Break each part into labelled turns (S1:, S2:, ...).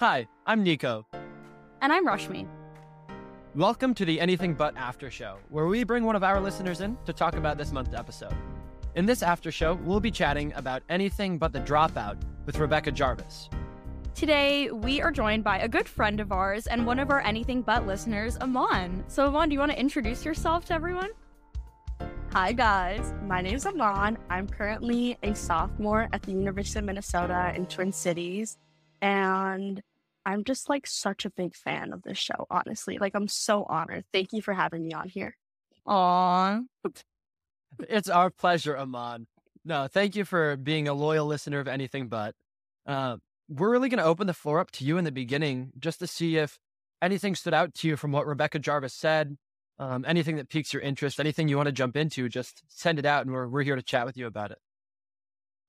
S1: Hi, I'm Nico.
S2: And I'm Rashmi.
S1: Welcome to the Anything But After Show, where we bring one of our listeners in to talk about this month's episode. In this after show, we'll be chatting about anything but the dropout with Rebecca Jarvis.
S2: Today, we are joined by a good friend of ours and one of our Anything But listeners, Aman. So, Aman, do you want to introduce yourself to everyone?
S3: Hi, guys. My name is Aman. I'm currently a sophomore at the University of Minnesota in Twin Cities. And I'm just like such a big fan of this show, honestly. Like, I'm so honored. Thank you for having me on here.
S2: Aww.
S1: It's our pleasure, Aman. No, thank you for being a loyal listener of Anything But. Uh, we're really going to open the floor up to you in the beginning just to see if anything stood out to you from what Rebecca Jarvis said, um, anything that piques your interest, anything you want to jump into, just send it out and we're, we're here to chat with you about it.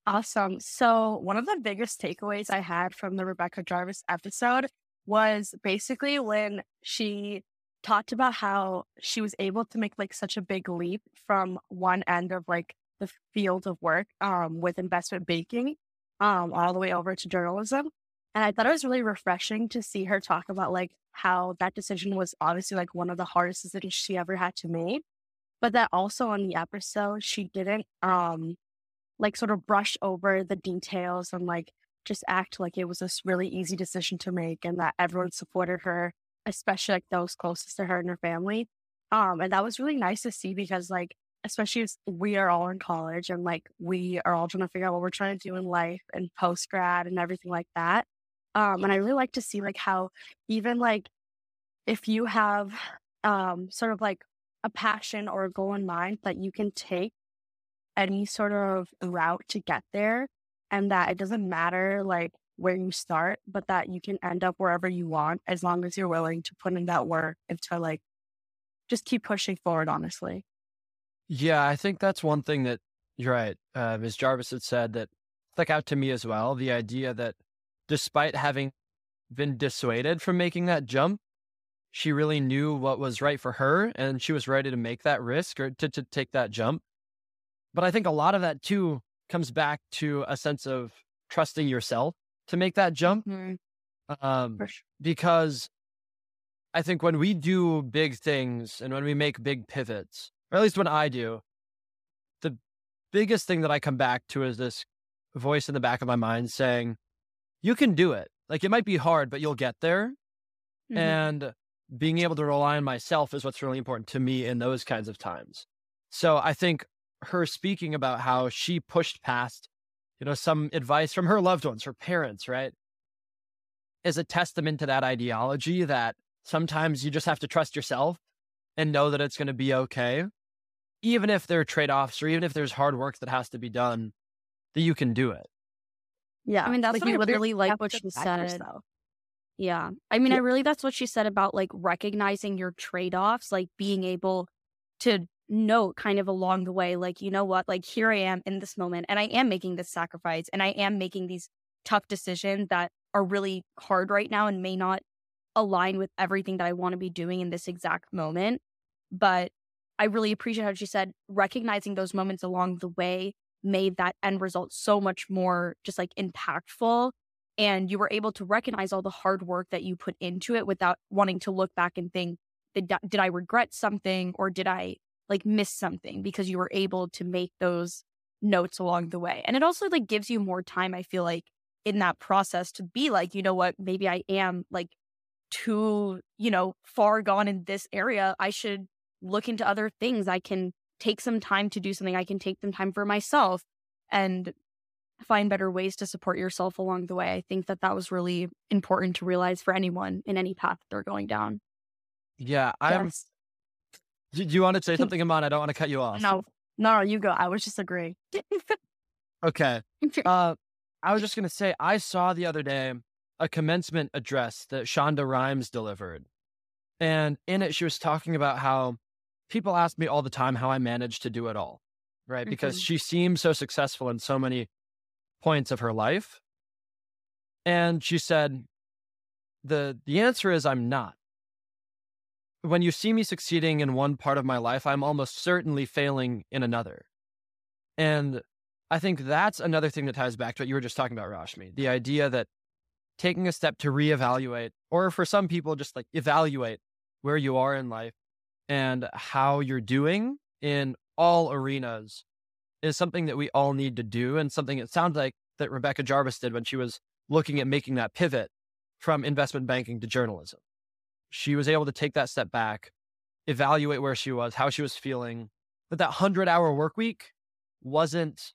S3: Awesome. So, one of the biggest takeaways I had from the Rebecca Jarvis episode was basically when she talked about how she was able to make like such a big leap from one end of like the field of work um, with investment banking um, all the way over to journalism. And I thought it was really refreshing to see her talk about like how that decision was obviously like one of the hardest decisions she ever had to make. But that also on the episode, she didn't um like sort of brush over the details and like just act like it was this really easy decision to make and that everyone supported her, especially like those closest to her and her family. Um, and that was really nice to see because like especially as we are all in college and like we are all trying to figure out what we're trying to do in life and post grad and everything like that. Um, and I really like to see like how even like if you have um sort of like a passion or a goal in mind that you can take any sort of route to get there and that it doesn't matter like where you start, but that you can end up wherever you want as long as you're willing to put in that work and to like just keep pushing forward, honestly.
S1: Yeah, I think that's one thing that you're right. Uh, Ms. Jarvis had said that stuck out to me as well. The idea that despite having been dissuaded from making that jump, she really knew what was right for her and she was ready to make that risk or to, to take that jump. But I think a lot of that too comes back to a sense of trusting yourself to make that jump.
S3: Mm-hmm.
S1: Um,
S3: sure.
S1: Because I think when we do big things and when we make big pivots, or at least when I do, the biggest thing that I come back to is this voice in the back of my mind saying, you can do it. Like it might be hard, but you'll get there. Mm-hmm. And being able to rely on myself is what's really important to me in those kinds of times. So I think her speaking about how she pushed past, you know, some advice from her loved ones, her parents, right? Is a testament to that ideology that sometimes you just have to trust yourself and know that it's going to be okay even if there are trade offs or even if there's hard work that has to be done, that you can do it.
S2: Yeah. I mean, that's like what I really like what she said. Yourself. Yeah. I mean, yeah. I really, that's what she said about like recognizing your trade offs, like being able to note kind of along the way, like, you know what, like here I am in this moment and I am making this sacrifice and I am making these tough decisions that are really hard right now and may not align with everything that I want to be doing in this exact moment. But I really appreciate how she said recognizing those moments along the way made that end result so much more just like impactful. And you were able to recognize all the hard work that you put into it without wanting to look back and think, did, did I regret something or did I like miss something? Because you were able to make those notes along the way. And it also like gives you more time, I feel like, in that process to be like, you know what, maybe I am like too, you know, far gone in this area. I should look into other things. I can take some time to do something. I can take some time for myself and find better ways to support yourself along the way. I think that that was really important to realize for anyone in any path they're going down.
S1: Yeah, I'm. Yes. Do you want to say something, Aman? I don't want to cut you off.
S3: No, no, you go. I was just agreeing.
S1: okay. Uh, I was just going to say, I saw the other day a commencement address that Shonda Rhimes delivered. And in it, she was talking about how people ask me all the time how I managed to do it all, right? Because mm-hmm. she seems so successful in so many points of her life. And she said, the, the answer is I'm not. When you see me succeeding in one part of my life, I'm almost certainly failing in another. And I think that's another thing that ties back to what you were just talking about, Rashmi. The idea that taking a step to reevaluate, or for some people, just like evaluate where you are in life and how you're doing in all arenas is something that we all need to do and something it sounds like that Rebecca Jarvis did when she was looking at making that pivot from investment banking to journalism. She was able to take that step back, evaluate where she was, how she was feeling, that that 100 hour work week wasn't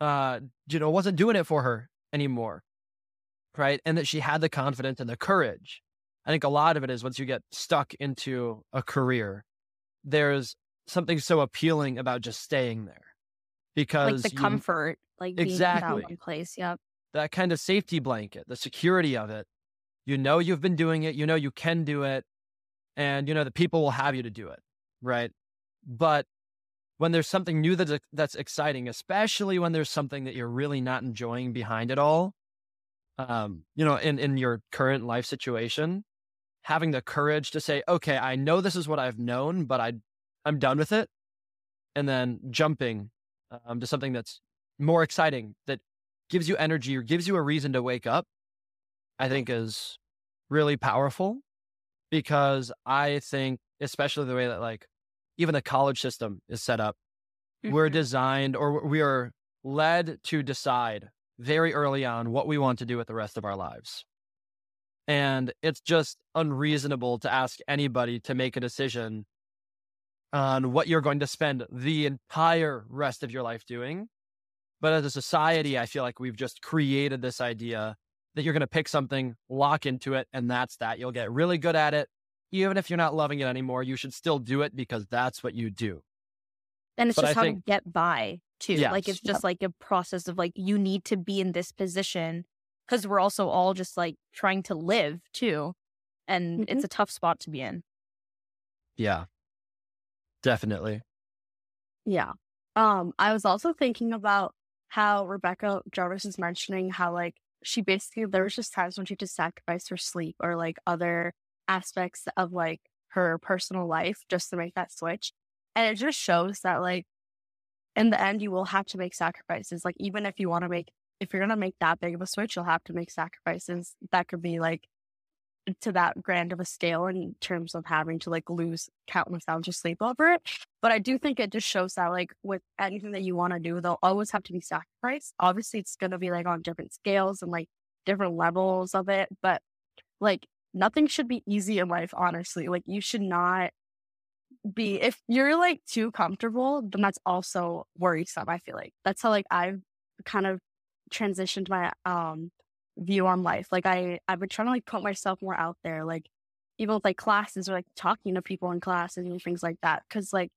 S1: uh you know wasn't doing it for her anymore right? And that she had the confidence and the courage. I think a lot of it is once you get stuck into a career there's something so appealing about just staying there because
S2: like the
S1: you,
S2: comfort like exactly. in place yep.
S1: That kind of safety blanket the security of it you know you've been doing it you know you can do it and you know the people will have you to do it right? But when there's something new that's that's exciting especially when there's something that you're really not enjoying behind it all um you know in in your current life situation having the courage to say okay i know this is what i've known but i i'm done with it and then jumping um, to something that's more exciting that gives you energy or gives you a reason to wake up i think is really powerful because i think especially the way that like even the college system is set up mm-hmm. we're designed or we are led to decide very early on what we want to do with the rest of our lives and it's just unreasonable to ask anybody to make a decision on what you're going to spend the entire rest of your life doing. But as a society, I feel like we've just created this idea that you're going to pick something, lock into it, and that's that. You'll get really good at it. Even if you're not loving it anymore, you should still do it because that's what you do.
S2: And it's but just I how think, to get by too. Yes, like it's just yep. like a process of like, you need to be in this position because we're also all just like trying to live too. And mm-hmm. it's a tough spot to be in.
S1: Yeah. Definitely.
S3: Yeah. Um, I was also thinking about how Rebecca Jarvis is mentioning how like she basically there was just times when she just sacrificed her sleep or like other aspects of like her personal life just to make that switch. And it just shows that like in the end you will have to make sacrifices. Like even if you want to make if you're gonna make that big of a switch, you'll have to make sacrifices. That could be like to that grand of a scale in terms of having to like lose countless hours of sleep over it. But I do think it just shows that like with anything that you want to do, they'll always have to be sacrificed. Obviously, it's going to be like on different scales and like different levels of it. But like nothing should be easy in life, honestly. Like you should not be, if you're like too comfortable, then that's also worrisome. I feel like that's how like I've kind of transitioned my um view on life. Like I, I've been trying to like put myself more out there, like even with like classes or like talking to people in classes and things like that. Cause like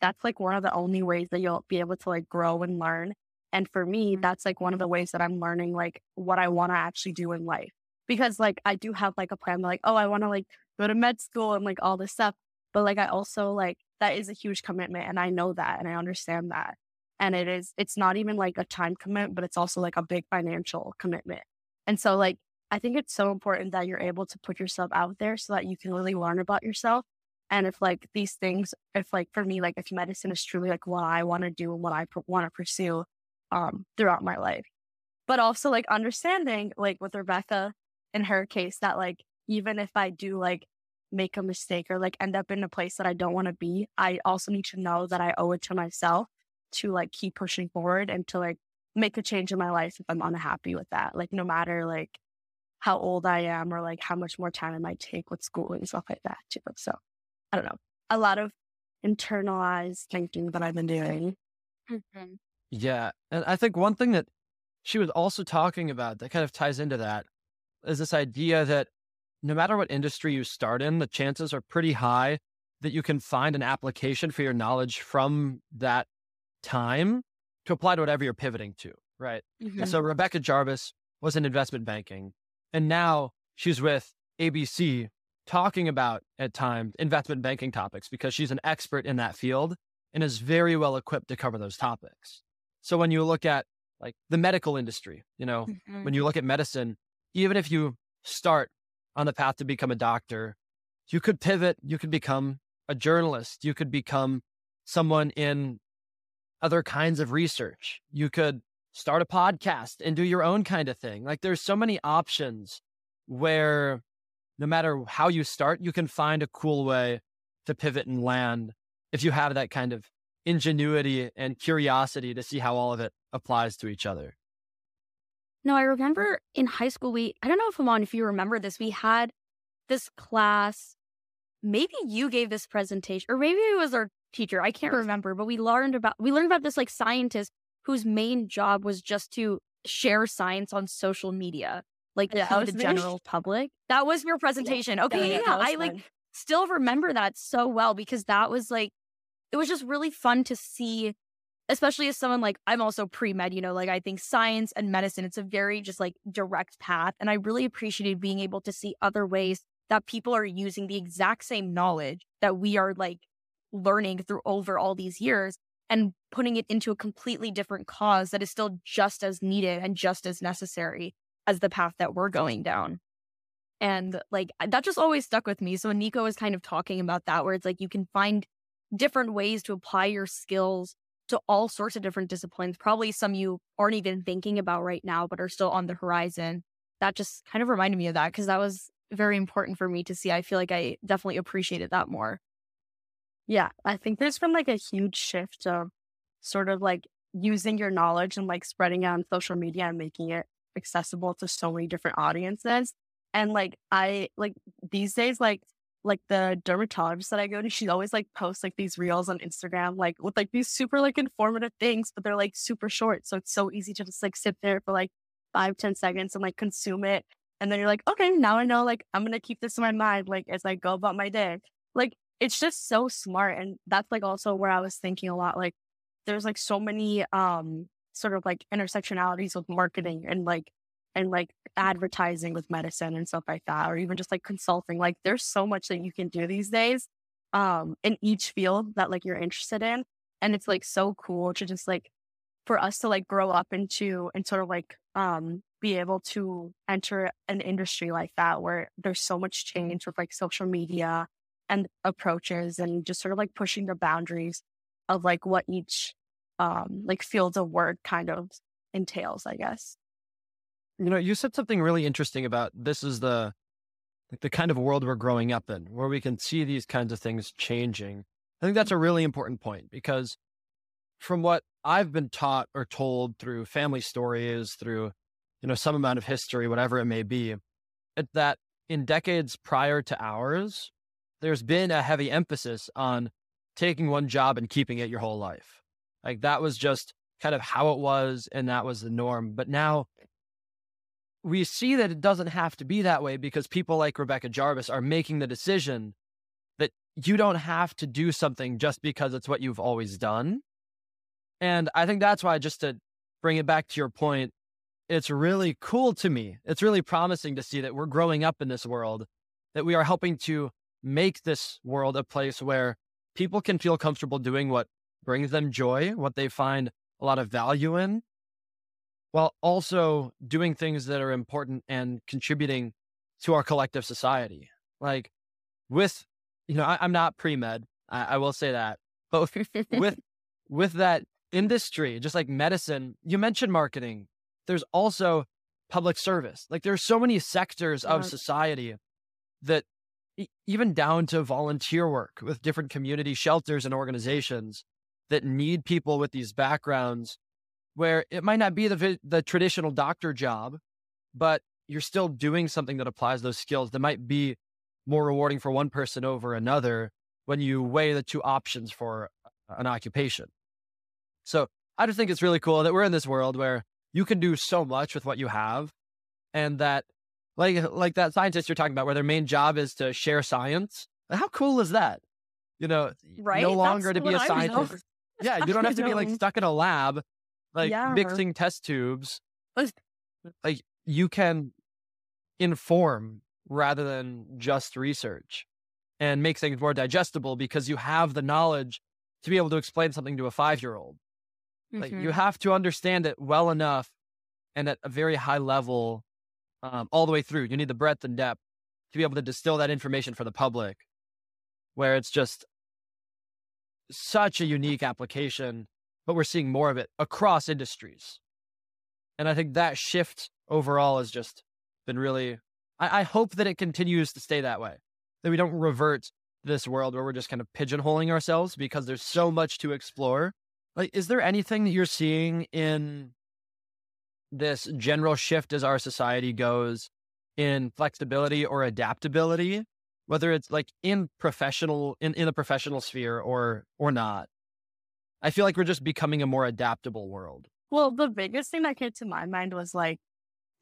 S3: that's like one of the only ways that you'll be able to like grow and learn. And for me, mm-hmm. that's like one of the ways that I'm learning like what I want to actually do in life. Because like I do have like a plan like, oh, I want to like go to med school and like all this stuff. But like I also like that is a huge commitment and I know that and I understand that. And it is it's not even like a time commitment, but it's also like a big financial commitment. And so, like, I think it's so important that you're able to put yourself out there so that you can really learn about yourself. And if, like, these things, if, like, for me, like, if medicine is truly like what I want to do and what I pr- want to pursue um, throughout my life, but also, like, understanding, like, with Rebecca in her case, that, like, even if I do, like, make a mistake or, like, end up in a place that I don't want to be, I also need to know that I owe it to myself to, like, keep pushing forward and to, like, make a change in my life if I'm unhappy with that. Like no matter like how old I am or like how much more time it might take with school and stuff like that too. So I don't know. A lot of internalized thinking that I've been doing.
S1: Mm-hmm. Yeah. And I think one thing that she was also talking about that kind of ties into that is this idea that no matter what industry you start in, the chances are pretty high that you can find an application for your knowledge from that time to apply to whatever you're pivoting to, right? Mm-hmm. So Rebecca Jarvis was in investment banking, and now she's with ABC talking about at times investment banking topics because she's an expert in that field and is very well equipped to cover those topics. So when you look at like the medical industry, you know, mm-hmm. when you look at medicine, even if you start on the path to become a doctor, you could pivot, you could become a journalist, you could become someone in other kinds of research. You could start a podcast and do your own kind of thing. Like there's so many options where no matter how you start, you can find a cool way to pivot and land if you have that kind of ingenuity and curiosity to see how all of it applies to each other.
S2: No, I remember in high school, we, I don't know if Aman, if you remember this, we had this class. Maybe you gave this presentation, or maybe it was our teacher. I can't remember, but we learned about, we learned about this like scientist whose main job was just to share science on social media, like yeah, to the general public. That was your presentation. Okay. Yeah, yeah I like still remember that so well because that was like, it was just really fun to see especially as someone like I'm also pre med, you know, like I think science and medicine, it's a very just like direct path. And I really appreciated being able to see other ways that people are using the exact same knowledge that we are like learning through over all these years and putting it into a completely different cause that is still just as needed and just as necessary as the path that we're going down. And like that just always stuck with me. So Nico is kind of talking about that, where it's like you can find different ways to apply your skills to all sorts of different disciplines, probably some you aren't even thinking about right now, but are still on the horizon. That just kind of reminded me of that because that was very important for me to see. I feel like I definitely appreciated that more.
S3: Yeah, I think there's been like a huge shift of sort of like using your knowledge and like spreading it on social media and making it accessible to so many different audiences. And like I like these days, like like the dermatologist that I go to, she always like posts like these reels on Instagram, like with like these super like informative things, but they're like super short. So it's so easy to just like sit there for like five, ten seconds and like consume it. And then you're like, okay, now I know like I'm gonna keep this in my mind like as I go about my day. Like it's just so smart. And that's like also where I was thinking a lot. Like there's like so many um sort of like intersectionalities with marketing and like and like advertising with medicine and stuff like that, or even just like consulting. Like there's so much that you can do these days um in each field that like you're interested in. And it's like so cool to just like for us to like grow up into and sort of like um be able to enter an industry like that where there's so much change with like social media and approaches and just sort of like pushing the boundaries of like what each um like fields of work kind of entails, I guess.
S1: You know, you said something really interesting about this is the like the kind of world we're growing up in, where we can see these kinds of things changing. I think that's a really important point because from what I've been taught or told through family stories, through you know some amount of history, whatever it may be, that in decades prior to ours, there's been a heavy emphasis on taking one job and keeping it your whole life. Like that was just kind of how it was, and that was the norm. But now we see that it doesn't have to be that way because people like Rebecca Jarvis are making the decision that you don't have to do something just because it's what you've always done. And I think that's why, just to bring it back to your point, it's really cool to me. It's really promising to see that we're growing up in this world, that we are helping to make this world a place where people can feel comfortable doing what brings them joy, what they find a lot of value in, while also doing things that are important and contributing to our collective society. Like with, you know, I, am not pre med, I, I, will say that, but with with that industry, just like medicine, you mentioned marketing. There's also public service. Like there's so many sectors of society that even down to volunteer work with different community shelters and organizations that need people with these backgrounds where it might not be the the traditional doctor job, but you're still doing something that applies those skills that might be more rewarding for one person over another when you weigh the two options for an occupation. So I just think it's really cool that we're in this world where you can do so much with what you have and that like like that scientist you're talking about where their main job is to share science. How cool is that? You know, right? no longer That's to be a scientist. Yeah, you don't have to be like stuck in a lab like yeah. mixing test tubes. Like you can inform rather than just research and make things more digestible because you have the knowledge to be able to explain something to a five year old. Mm-hmm. Like you mm-hmm. have to understand it well enough and at a very high level um, all the way through. You need the breadth and depth to be able to distill that information for the public where it's just such a unique application but we're seeing more of it across industries. And I think that shift overall has just been really, I, I hope that it continues to stay that way, that we don't revert this world where we're just kind of pigeonholing ourselves because there's so much to explore. Like, is there anything that you're seeing in this general shift as our society goes in flexibility or adaptability, whether it's like in professional in, in the professional sphere or or not? I feel like we're just becoming a more adaptable world.
S3: Well, the biggest thing that came to my mind was like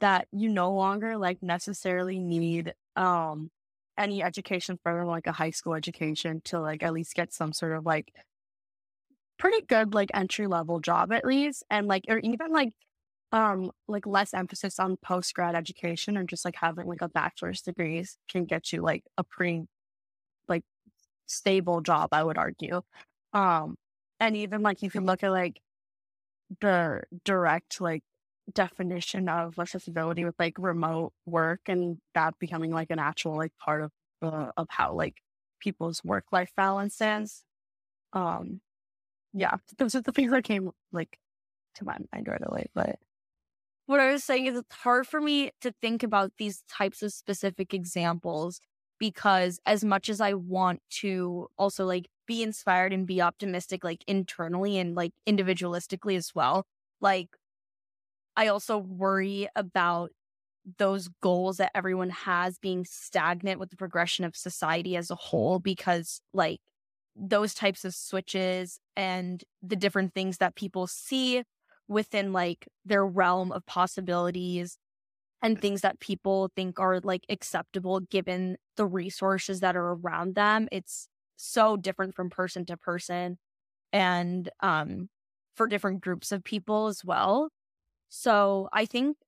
S3: that you no longer like necessarily need um any education further like a high school education to like at least get some sort of like pretty good like entry level job at least and like or even like um like less emphasis on post grad education or just like having like a bachelor's degrees can get you like a pretty like stable job i would argue um and even like you can look at like the direct like definition of accessibility with like remote work and that becoming like an actual like part of uh, of how like people's work life balance is. Um, yeah, those are the things that came like to my mind right away. But
S2: what I was saying is it's hard for me to think about these types of specific examples because as much as I want to also like be inspired and be optimistic like internally and like individualistically as well, like I also worry about those goals that everyone has being stagnant with the progression of society as a whole because like those types of switches and the different things that people see within like their realm of possibilities and things that people think are like acceptable given the resources that are around them it's so different from person to person and um for different groups of people as well so I think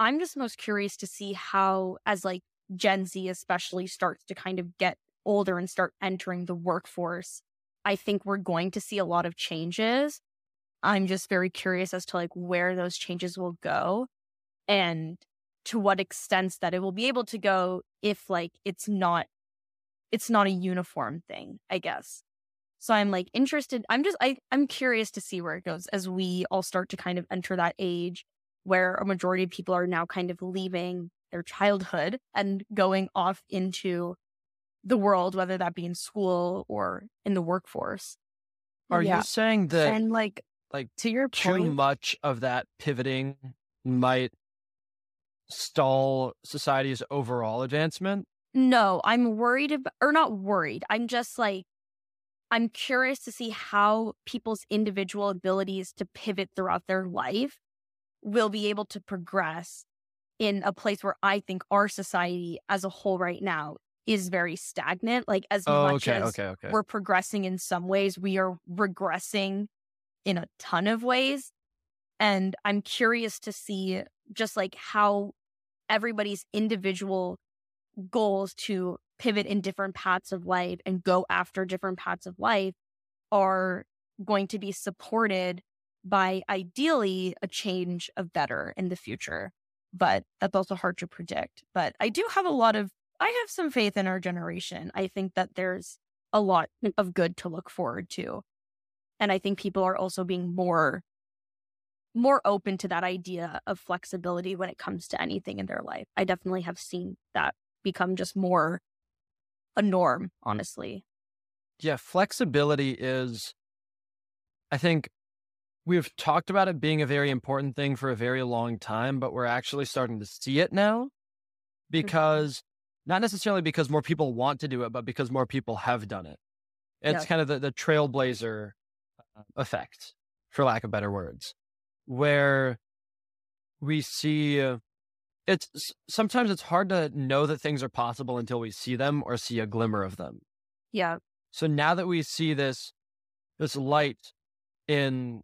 S2: I'm just most curious to see how, as like Gen Z especially starts to kind of get older and start entering the workforce, I think we're going to see a lot of changes. I'm just very curious as to like where those changes will go and to what extent that it will be able to go if like it's not it's not a uniform thing, I guess. So I'm like interested. I'm just, I, I'm curious to see where it goes as we all start to kind of enter that age where a majority of people are now kind of leaving their childhood and going off into the world, whether that be in school or in the workforce.
S1: Are yeah. you saying that
S3: and like
S1: like
S3: to your
S1: too
S3: point,
S1: much of that pivoting might stall society's overall advancement?
S2: No, I'm worried about or not worried. I'm just like I'm curious to see how people's individual abilities to pivot throughout their life will be able to progress in a place where I think our society as a whole right now is very stagnant. Like as
S1: oh,
S2: much
S1: okay,
S2: as
S1: okay, okay.
S2: we're progressing in some ways, we are regressing in a ton of ways. And I'm curious to see just like how everybody's individual goals to pivot in different paths of life and go after different paths of life are going to be supported by ideally a change of better in the future. But that's also hard to predict. But I do have a lot of, I have some faith in our generation. I think that there's a lot of good to look forward to. And I think people are also being more more open to that idea of flexibility when it comes to anything in their life. I definitely have seen that become just more a norm, honestly.
S1: Yeah, flexibility is, I think we've talked about it being a very important thing for a very long time, but we're actually starting to see it now mm-hmm. because not necessarily because more people want to do it, but because more people have done it. It's yeah. kind of the, the trailblazer effect, for lack of better words, where we see uh, it's sometimes it's hard to know that things are possible until we see them or see a glimmer of them.
S2: Yeah.
S1: So now that we see this this light in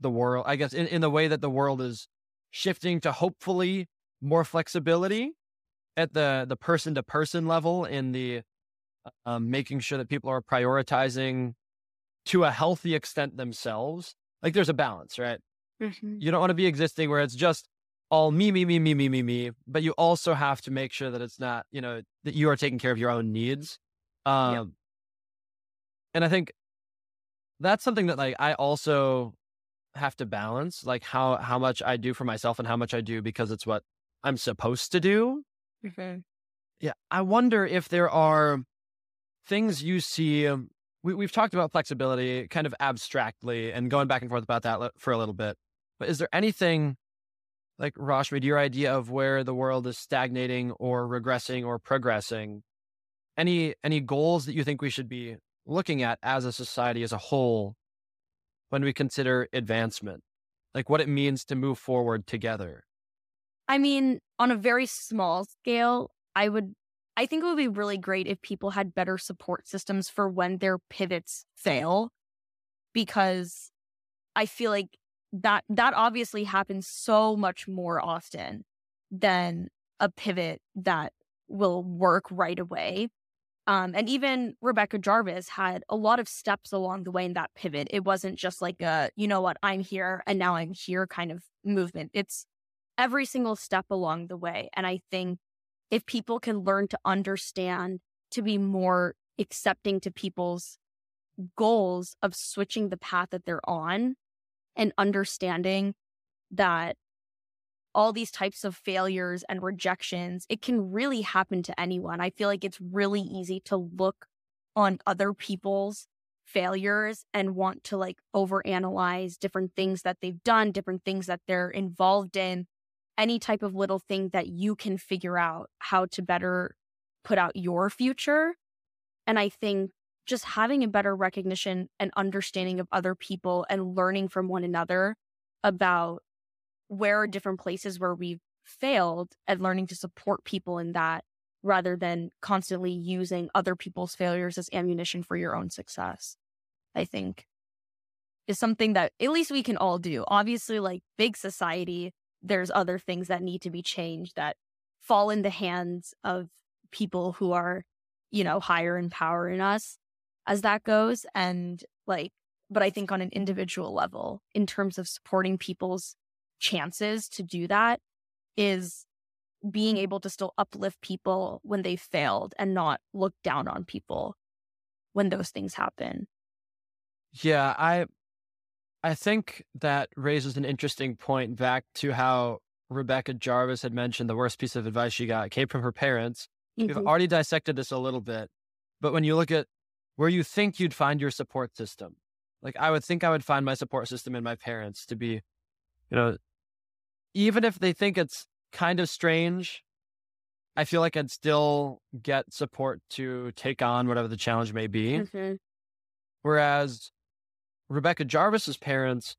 S1: the world, I guess in, in the way that the world is shifting to hopefully more flexibility at the the person to person level in the um, making sure that people are prioritizing to a healthy extent themselves. Like there's a balance, right? Mm-hmm. You don't want to be existing where it's just all me, me, me, me, me, me, me, but you also have to make sure that it's not, you know, that you are taking care of your own needs. Um. And I think that's something that like I also have to balance, like how how much I do for myself and how much I do because it's what I'm supposed to do. Mm-hmm. Yeah. I wonder if there are things you see. We, we've talked about flexibility kind of abstractly and going back and forth about that for a little bit. But is there anything like Rashmi, your idea of where the world is stagnating or regressing or progressing? Any any goals that you think we should be looking at as a society as a whole when we consider advancement? Like what it means to move forward together?
S2: I mean, on a very small scale, I would I think it would be really great if people had better support systems for when their pivots fail because I feel like that that obviously happens so much more often than a pivot that will work right away. Um, and even Rebecca Jarvis had a lot of steps along the way in that pivot. It wasn't just like a, you know what, I'm here and now I'm here kind of movement. It's every single step along the way. And I think if people can learn to understand, to be more accepting to people's goals of switching the path that they're on and understanding that all these types of failures and rejections, it can really happen to anyone. I feel like it's really easy to look on other people's failures and want to like overanalyze different things that they've done, different things that they're involved in any type of little thing that you can figure out how to better put out your future. And I think just having a better recognition and understanding of other people and learning from one another about where are different places where we've failed and learning to support people in that rather than constantly using other people's failures as ammunition for your own success, I think is something that at least we can all do. Obviously, like big society, there's other things that need to be changed that fall in the hands of people who are, you know, higher in power in us as that goes. And like, but I think on an individual level, in terms of supporting people's chances to do that, is being able to still uplift people when they failed and not look down on people when those things happen.
S1: Yeah, I I think that raises an interesting point back to how Rebecca Jarvis had mentioned the worst piece of advice she got came from her parents. Mm-hmm. We've already dissected this a little bit, but when you look at where you think you'd find your support system, like I would think I would find my support system in my parents to be, you know, even if they think it's kind of strange, I feel like I'd still get support to take on whatever the challenge may be. Mm-hmm. Whereas Rebecca Jarvis's parents,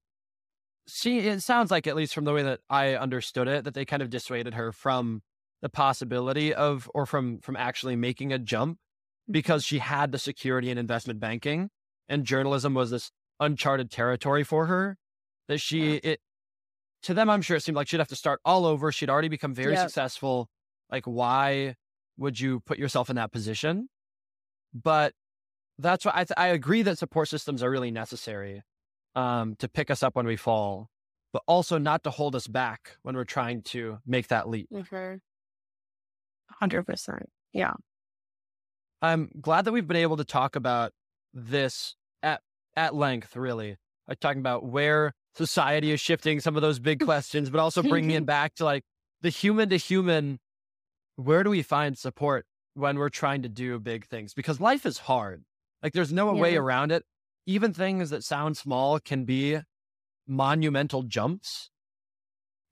S1: she it sounds like at least from the way that I understood it, that they kind of dissuaded her from the possibility of or from from actually making a jump mm-hmm. because she had the security and investment banking and journalism was this uncharted territory for her that she yeah. it to them i'm sure it seemed like she'd have to start all over she'd already become very yep. successful like why would you put yourself in that position but that's why I, th- I agree that support systems are really necessary um, to pick us up when we fall, but also not to hold us back when we're trying to make that leap.
S3: Mm-hmm. 100%. Yeah.
S1: I'm glad that we've been able to talk about this at, at length, really. Like talking about where society is shifting some of those big questions, but also bringing it back to like the human to human. Where do we find support when we're trying to do big things? Because life is hard. Like there's no yeah. way around it. Even things that sound small can be monumental jumps.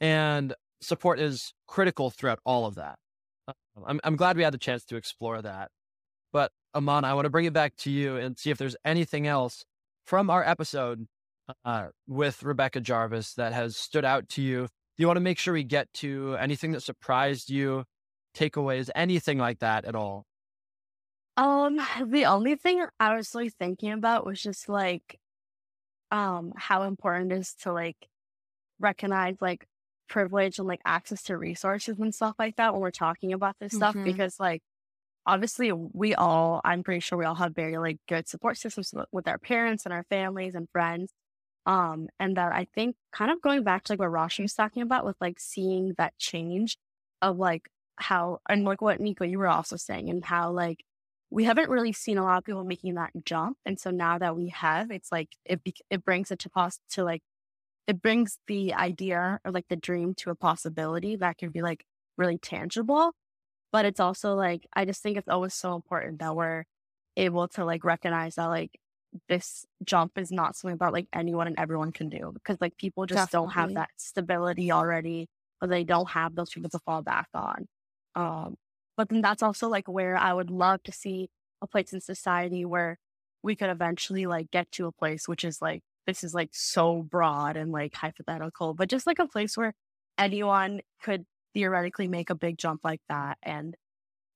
S1: And support is critical throughout all of that. Uh, I'm, I'm glad we had the chance to explore that. But Aman, I want to bring it back to you and see if there's anything else from our episode uh, with Rebecca Jarvis that has stood out to you. Do you want to make sure we get to anything that surprised you, takeaways, anything like that at all?
S3: Um, the only thing I was like thinking about was just like um how important it is to like recognize like privilege and like access to resources and stuff like that when we're talking about this stuff mm-hmm. because like obviously we all i'm pretty sure we all have very like good support systems with our parents and our families and friends um and that i think kind of going back to like what Rashmi was talking about with like seeing that change of like how and like what Nico you were also saying and how like we haven't really seen a lot of people making that jump. And so now that we have, it's like it it brings it to pos to like it brings the idea or like the dream to a possibility that can be like really tangible. But it's also like, I just think it's always so important that we're able to like recognize that like this jump is not something that like anyone and everyone can do because like people just Definitely. don't have that stability already or they don't have those people to fall back on. Um, but then that's also like where I would love to see a place in society where we could eventually like get to a place which is like this is like so broad and like hypothetical, but just like a place where anyone could theoretically make a big jump like that and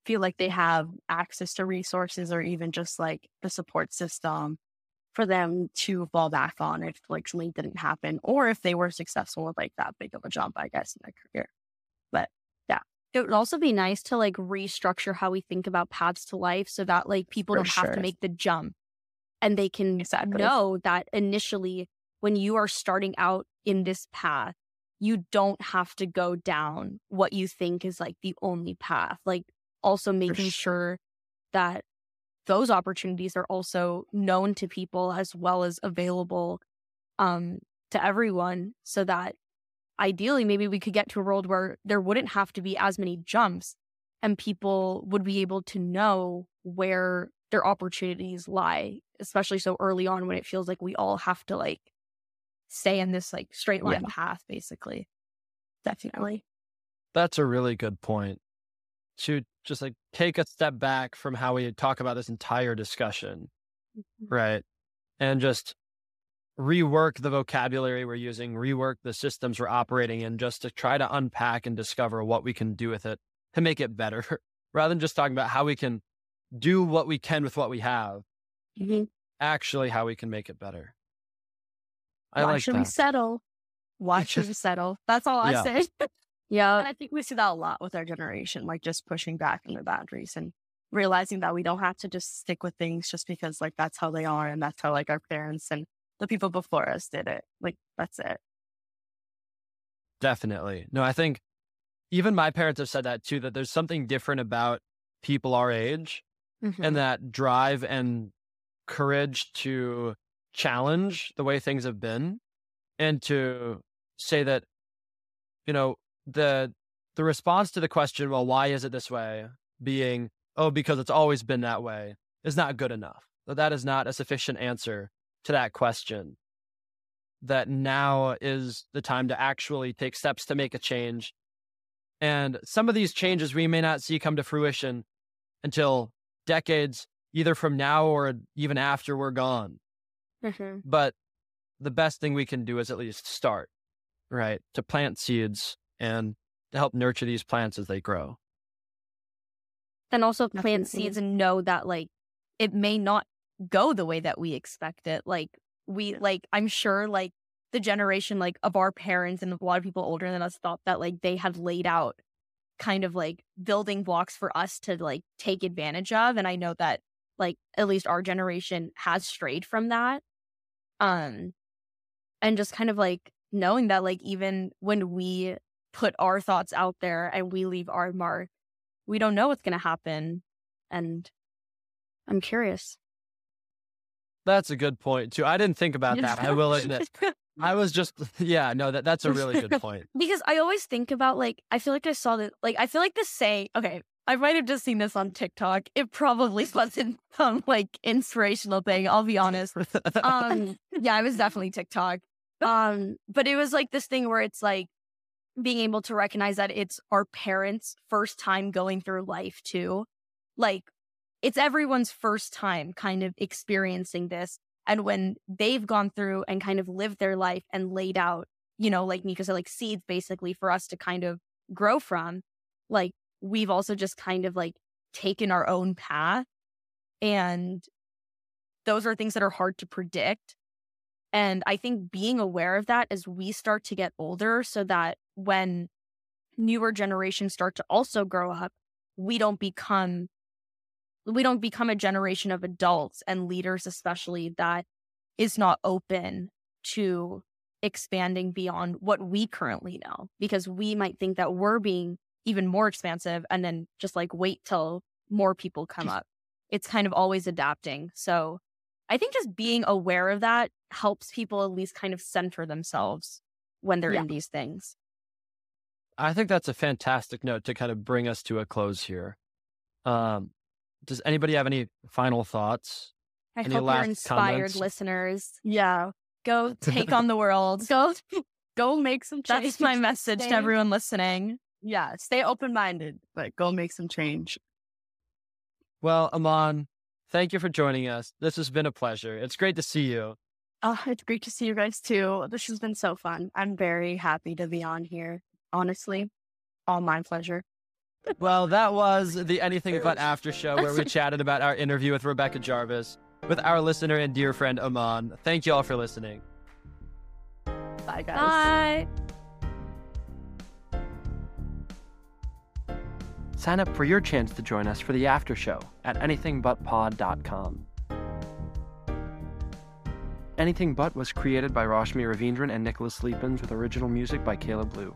S3: feel like they have access to resources or even just like the support system for them to fall back on if like something didn't happen or if they were successful with like that big of a jump, I guess, in their career.
S2: It would also be nice to like restructure how we think about paths to life so that like people for don't sure. have to make the jump and they can exactly. know that initially when you are starting out in this path, you don't have to go down what you think is like the only path. Like also making sure. sure that those opportunities are also known to people as well as available um, to everyone so that ideally maybe we could get to a world where there wouldn't have to be as many jumps and people would be able to know where their opportunities lie especially so early on when it feels like we all have to like stay in this like straight line yeah. path basically
S3: definitely
S1: that's a really good point to just like take a step back from how we talk about this entire discussion, mm-hmm. right? And just rework the vocabulary we're using, rework the systems we're operating in, just to try to unpack and discover what we can do with it to make it better, rather than just talking about how we can do what we can with what we have. Mm-hmm. Actually, how we can make it better.
S3: I Why like should that. we settle? Why should we settle? That's all I yeah. say. Yeah. And I think we see that a lot with our generation, like just pushing back on the boundaries and realizing that we don't have to just stick with things just because like that's how they are and that's how like our parents and the people before us did it. Like that's it.
S1: Definitely. No, I think even my parents have said that too, that there's something different about people our age mm-hmm. and that drive and courage to challenge the way things have been and to say that, you know, the the response to the question, well, why is it this way, being, oh, because it's always been that way, is not good enough. That that is not a sufficient answer to that question. That now is the time to actually take steps to make a change. And some of these changes we may not see come to fruition until decades, either from now or even after we're gone. Mm-hmm. But the best thing we can do is at least start, right? To plant seeds and to help nurture these plants as they grow.
S2: And also plant seeds and know that like it may not go the way that we expect it. Like we like I'm sure like the generation like of our parents and a lot of people older than us thought that like they had laid out kind of like building blocks for us to like take advantage of and I know that like at least our generation has strayed from that um and just kind of like knowing that like even when we put our thoughts out there and we leave our mark, we don't know what's going to happen. And I'm curious.
S1: That's a good point too. I didn't think about that. I will admit. I was just yeah, no, that that's a really good point.
S2: because I always think about like I feel like I saw that like I feel like the saying okay, I might have just seen this on TikTok. It probably wasn't some like inspirational thing, I'll be honest. um yeah, it was definitely TikTok. Um but it was like this thing where it's like being able to recognize that it's our parents' first time going through life too. Like it's everyone's first time kind of experiencing this. And when they've gone through and kind of lived their life and laid out, you know, like Nika said, like seeds basically for us to kind of grow from, like we've also just kind of like taken our own path. And those are things that are hard to predict. And I think being aware of that as we start to get older so that when newer generations start to also grow up, we don't become we don't become a generation of adults and leaders especially that is not open to expanding beyond what we currently know because we might think that we're being even more expansive and then just like wait till more people come up. It's kind of always adapting. So I think just being aware of that helps people at least kind of center themselves when they're yeah. in these things.
S1: I think that's a fantastic note to kind of bring us to a close here. Um, does anybody have any final thoughts?
S2: I
S1: any
S2: hope you're inspired, comments? listeners.
S3: Yeah,
S4: go take on the world.
S3: Go, go make some change.
S4: That's my message stay, to everyone listening.
S3: Yeah, stay open minded, but go make some change.
S1: Well, Aman, thank you for joining us. This has been a pleasure. It's great to see you.
S3: Oh, it's great to see you guys too. This has been so fun. I'm very happy to be on here. Honestly, all my pleasure.
S1: Well, that was the Anything But After show where we chatted about our interview with Rebecca Jarvis with our listener and dear friend Aman. Thank you all for listening.
S3: Bye, guys.
S2: Bye.
S1: Sign up for your chance to join us for the after show at anythingbutpod.com. Anything But was created by Rashmi Ravindran and Nicholas Sleepins with original music by Caleb Blue.